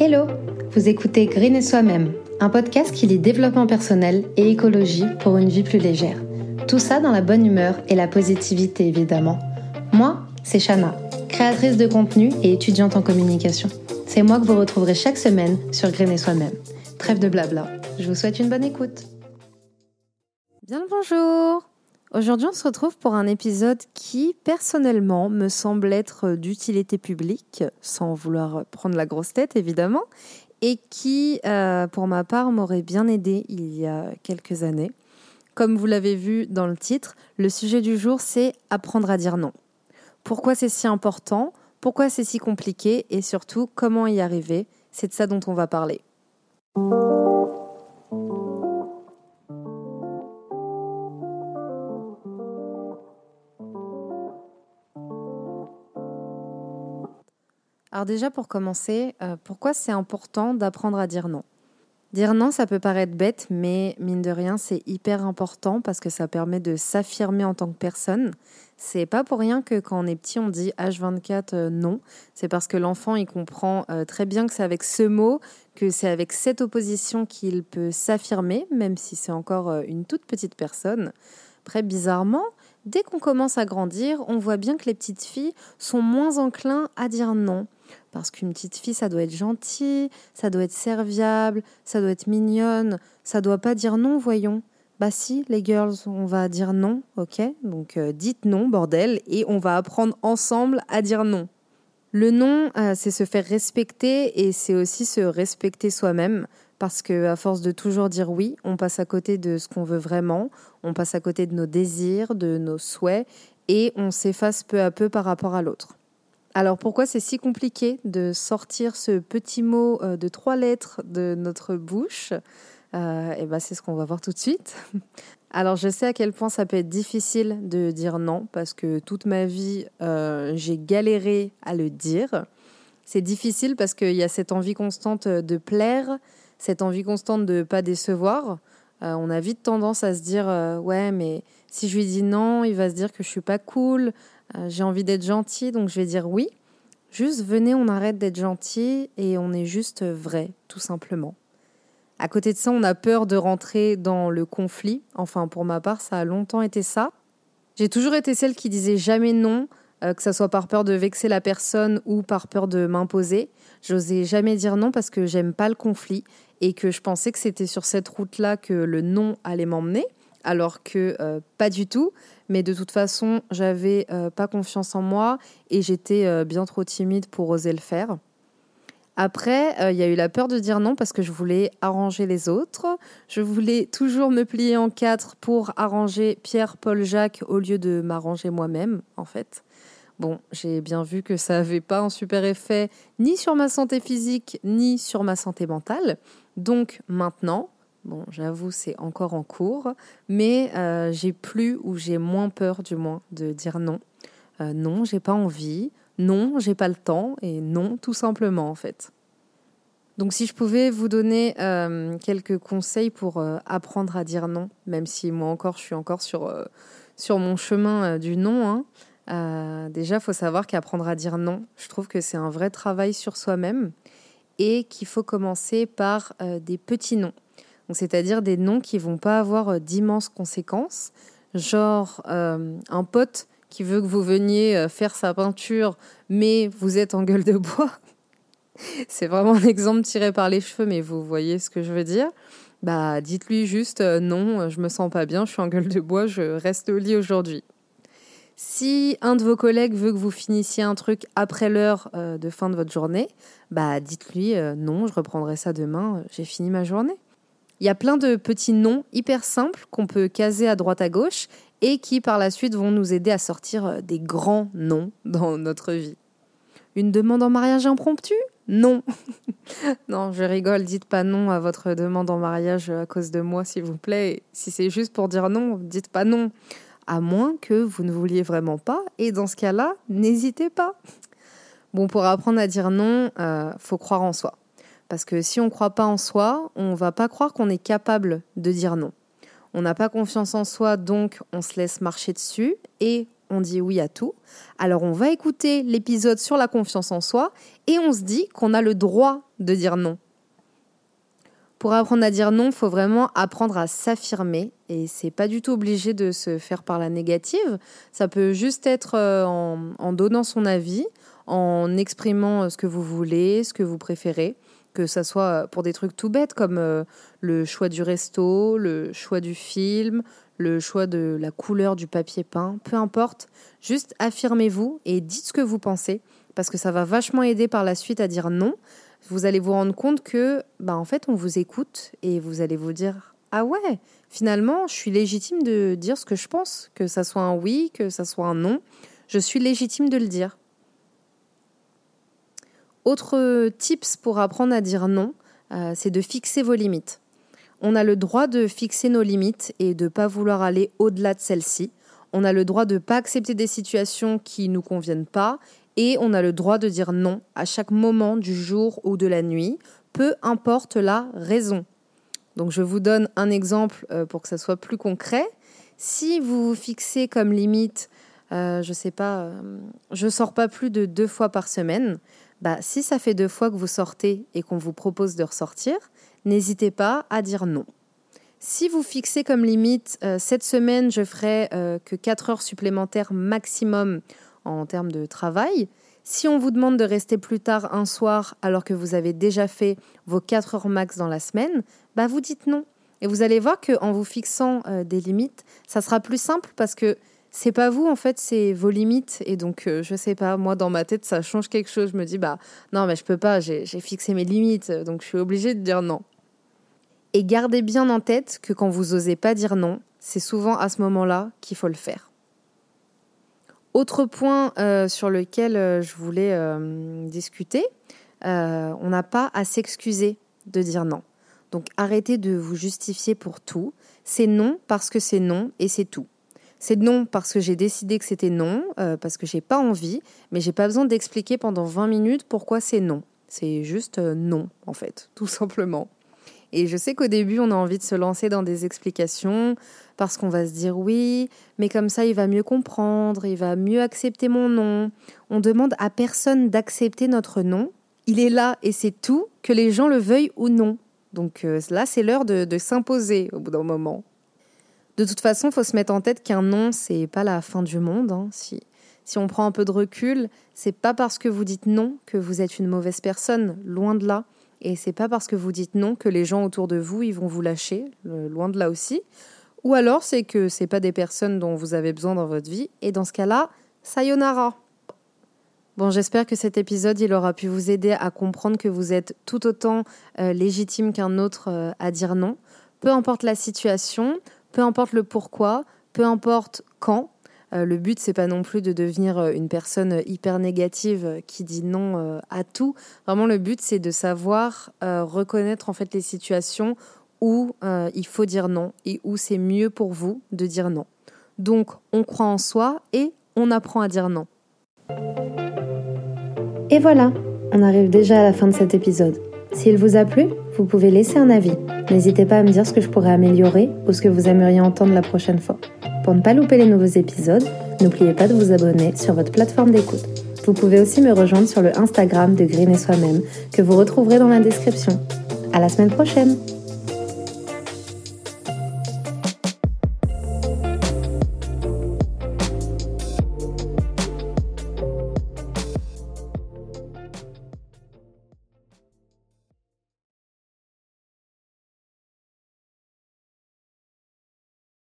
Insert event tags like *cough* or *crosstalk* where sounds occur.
Hello Vous écoutez Green et Soi-même, un podcast qui lit développement personnel et écologie pour une vie plus légère. Tout ça dans la bonne humeur et la positivité évidemment. Moi, c'est Shana, créatrice de contenu et étudiante en communication. C'est moi que vous retrouverez chaque semaine sur Green et Soi-même. Trêve de blabla, je vous souhaite une bonne écoute. Bien le bonjour Aujourd'hui, on se retrouve pour un épisode qui, personnellement, me semble être d'utilité publique, sans vouloir prendre la grosse tête, évidemment, et qui, euh, pour ma part, m'aurait bien aidé il y a quelques années. Comme vous l'avez vu dans le titre, le sujet du jour, c'est apprendre à dire non. Pourquoi c'est si important? Pourquoi c'est si compliqué? Et surtout, comment y arriver? C'est de ça dont on va parler. Alors déjà pour commencer, euh, pourquoi c'est important d'apprendre à dire non? Dire non, ça peut paraître bête, mais mine de rien, c'est hyper important parce que ça permet de s'affirmer en tant que personne. C'est pas pour rien que quand on est petit, on dit H24 euh, non. C'est parce que l'enfant, il comprend euh, très bien que c'est avec ce mot, que c'est avec cette opposition qu'il peut s'affirmer, même si c'est encore une toute petite personne. Très bizarrement, dès qu'on commence à grandir, on voit bien que les petites filles sont moins enclins à dire non. Parce qu'une petite fille, ça doit être gentil, ça doit être serviable, ça doit être mignonne, ça doit pas dire non, voyons. Bah si, les girls, on va dire non, ok Donc euh, dites non, bordel, et on va apprendre ensemble à dire non. Le non, euh, c'est se faire respecter et c'est aussi se respecter soi-même. Parce que à force de toujours dire oui, on passe à côté de ce qu'on veut vraiment, on passe à côté de nos désirs, de nos souhaits, et on s'efface peu à peu par rapport à l'autre. Alors pourquoi c'est si compliqué de sortir ce petit mot euh, de trois lettres de notre bouche? Euh, Et ben c'est ce qu'on va voir tout de suite. *laughs* Alors je sais à quel point ça peut être difficile de dire non parce que toute ma vie euh, j'ai galéré à le dire. C'est difficile parce qu'il y a cette envie constante de plaire, cette envie constante de pas décevoir. on a vite tendance à se dire ouais mais si je lui dis non, il va se dire que je suis pas cool, euh, j'ai envie d'être gentil, donc je vais dire oui. Juste venez, on arrête d'être gentil et on est juste vrai, tout simplement. À côté de ça, on a peur de rentrer dans le conflit. Enfin, pour ma part, ça a longtemps été ça. J'ai toujours été celle qui disait jamais non, euh, que ce soit par peur de vexer la personne ou par peur de m'imposer. J'osais jamais dire non parce que j'aime pas le conflit et que je pensais que c'était sur cette route-là que le non allait m'emmener, alors que euh, pas du tout mais de toute façon, j'avais euh, pas confiance en moi et j'étais euh, bien trop timide pour oser le faire. Après, il y a eu la peur de dire non parce que je voulais arranger les autres. Je voulais toujours me plier en quatre pour arranger Pierre, Paul, Jacques au lieu de m'arranger moi-même, en fait. Bon, j'ai bien vu que ça n'avait pas un super effet ni sur ma santé physique ni sur ma santé mentale. Donc maintenant, Bon, j'avoue, c'est encore en cours, mais euh, j'ai plus ou j'ai moins peur, du moins, de dire non. Euh, non, j'ai pas envie. Non, j'ai pas le temps. Et non, tout simplement, en fait. Donc, si je pouvais vous donner euh, quelques conseils pour apprendre à dire non, même si moi encore, je suis encore sur, sur mon chemin du non. Hein, déjà, faut savoir qu'apprendre à dire non, je trouve que c'est un vrai travail sur soi-même et qu'il faut commencer par des petits noms c'est-à-dire des noms qui vont pas avoir euh, d'immenses conséquences, genre euh, un pote qui veut que vous veniez euh, faire sa peinture, mais vous êtes en gueule de bois. *laughs* C'est vraiment un exemple tiré par les cheveux, mais vous voyez ce que je veux dire. Bah, dites-lui juste non, je me sens pas bien, je suis en gueule de bois, je reste au lit aujourd'hui. Si un de vos collègues veut que vous finissiez un truc après l'heure de fin de votre journée, bah dites-lui non, je reprendrai ça demain, j'ai fini ma journée. Il y a plein de petits noms hyper simples qu'on peut caser à droite à gauche et qui par la suite vont nous aider à sortir euh, des grands noms dans notre vie. Une demande en mariage impromptue Non. *laughs* non, je rigole, dites pas non à votre demande en mariage à cause de moi, s'il vous plaît. Si c'est juste pour dire non, dites pas non. À moins que vous ne vouliez vraiment pas, et dans ce cas-là, n'hésitez pas. Bon, pour apprendre à dire non, euh, faut croire en soi. Parce que si on ne croit pas en soi, on va pas croire qu'on est capable de dire non. On n'a pas confiance en soi, donc on se laisse marcher dessus et on dit oui à tout. Alors on va écouter l'épisode sur la confiance en soi et on se dit qu'on a le droit de dire non. Pour apprendre à dire non, il faut vraiment apprendre à s'affirmer et c'est pas du tout obligé de se faire par la négative. Ça peut juste être euh, en, donnant son avis, en exprimant euh, ce que vous voulez, ce que vous préférez, que ça soit pour des trucs tout bêtes comme euh, le choix du resto, le choix du film, le choix de la couleur du papier peint, peu importe. Juste affirmez-vous et dites ce que vous pensez parce que ça va vachement aider par la suite à dire non vous allez vous rendre compte que, bah, en fait, on vous écoute et vous allez vous dire Ah ouais, finalement, je suis légitime de dire ce que je pense, que ça soit un oui, que ça soit un non. Je suis légitime de le dire. Autre tips pour apprendre à dire non, euh, c'est de fixer vos limites. On a le droit de fixer nos limites et de ne pas vouloir aller au-delà de celles-ci. On a le droit de ne pas accepter des situations qui ne nous conviennent pas et on a le droit de dire non à chaque moment du jour ou de la nuit, peu importe la raison. Donc je vous donne un exemple euh, pour que ça soit plus concret. Si vous fixez comme limite, euh, je sais pas, je sors pas plus de deux fois par semaine, bah, si ça fait deux fois que vous sortez et qu'on vous propose de ressortir, n'hésitez pas à dire non. Si vous fixez comme limite, cette semaine, je ferai que 4 heures supplémentaires maximum en termes de travail. Si on vous demande de rester plus tard un soir alors que vous avez déjà fait vos 4 heures max dans la semaine, bah vous dites non. Et vous allez voir qu'en vous fixant euh, des limites, ça sera plus simple parce que c'est pas vous en fait, c'est vos limites. Et donc, euh, je sais pas, moi dans ma tête, ça change quelque chose. Je me dis, bah non, mais je peux pas, j'ai fixé mes limites, donc je suis obligée de dire non. Et gardez bien en tête que quand vous osez pas dire non, c'est souvent à ce moment-là qu'il faut le faire. Autre point euh, sur lequel euh, je voulais euh, discuter, on n'a pas à s'excuser de dire non. Donc arrêtez de vous justifier pour tout. C'est non parce que c'est non et c'est tout. C'est non parce que j'ai décidé que c'était non, parce que j'ai pas envie, mais j'ai pas besoin d'expliquer pendant 20 minutes pourquoi c'est non. C'est juste non, en fait, *laughs* tout simplement. Et je sais qu'au début, on a envie de se lancer dans des explications parce qu'on va se dire oui, mais comme ça, il va mieux comprendre, il va mieux accepter mon nom. On demande à personne d'accepter notre nom. Il est là et c'est tout, que les gens le veuillent ou non. Donc euh, là, c'est l'heure de, s'imposer au bout d'un moment. De toute façon, faut se mettre en tête qu'un non, c'est pas la fin du monde. Hein. Si, si on prend un peu de recul, c'est pas parce que vous dites non que vous êtes une mauvaise personne, loin de là. Et c'est pas parce que vous dites non que les gens autour de vous ils vont vous lâcher, loin de là aussi. Ou alors c'est que c'est pas des personnes dont vous avez besoin dans votre vie et dans ce cas-là, sayonara. Bon, j'espère que cet épisode il aura pu vous aider à comprendre que vous êtes tout autant euh, légitime qu'un autre euh, à dire non, peu importe la situation, peu importe le pourquoi, peu importe quand. Euh, le but, c'est pas non plus de devenir euh, une personne hyper négative euh, qui dit non à tout. Vraiment, le but, c'est de savoir reconnaître en fait les situations où il faut dire non et où c'est mieux pour vous de dire non. Donc, on croit en soi et on apprend à dire non. Et voilà, on arrive déjà à la fin de cet épisode. S'il vous a plu, vous pouvez laisser un avis. N'hésitez pas à me dire ce que je pourrais améliorer ou ce que vous aimeriez entendre la prochaine fois. Pour ne pas louper les nouveaux épisodes, n'oubliez pas de vous abonner sur votre plateforme d'écoute. Vous pouvez aussi me rejoindre sur le Instagram de Green et Soi-même que vous retrouverez dans la description. À la semaine prochaine!